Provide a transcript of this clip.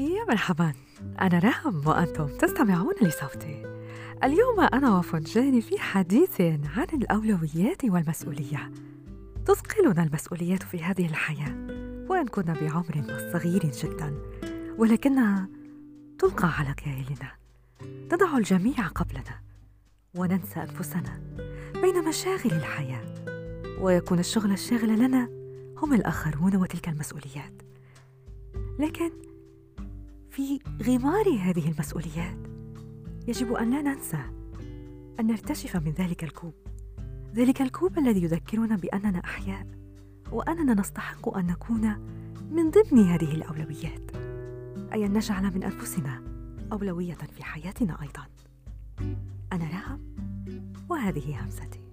مرحبا. أنا رام وأنتم تستمعون لصوتي. اليوم أنا وفنجاني في حديث عن الأولويات والمسؤولية. تثقلنا المسؤوليات في هذه الحياة وإن كنا بعمر صغير جدا. ولكنها تلقى على كاهلنا تضع الجميع قبلنا. وننسى أنفسنا بين مشاغل الحياة. ويكون الشغل الشاغل لنا هم الآخرون وتلك المسؤوليات. لكن في غمار هذه المسؤوليات. يجب أن لا ننسى أن نرتشف من ذلك الكوب. ذلك الكوب الذي يذكرنا بأننا أحياء وأننا نستحق أن نكون من ضمن هذه الأولويات. أي أن نجعل من أنفسنا أولوية في حياتنا أيضا. أنا رام وهذه همستي.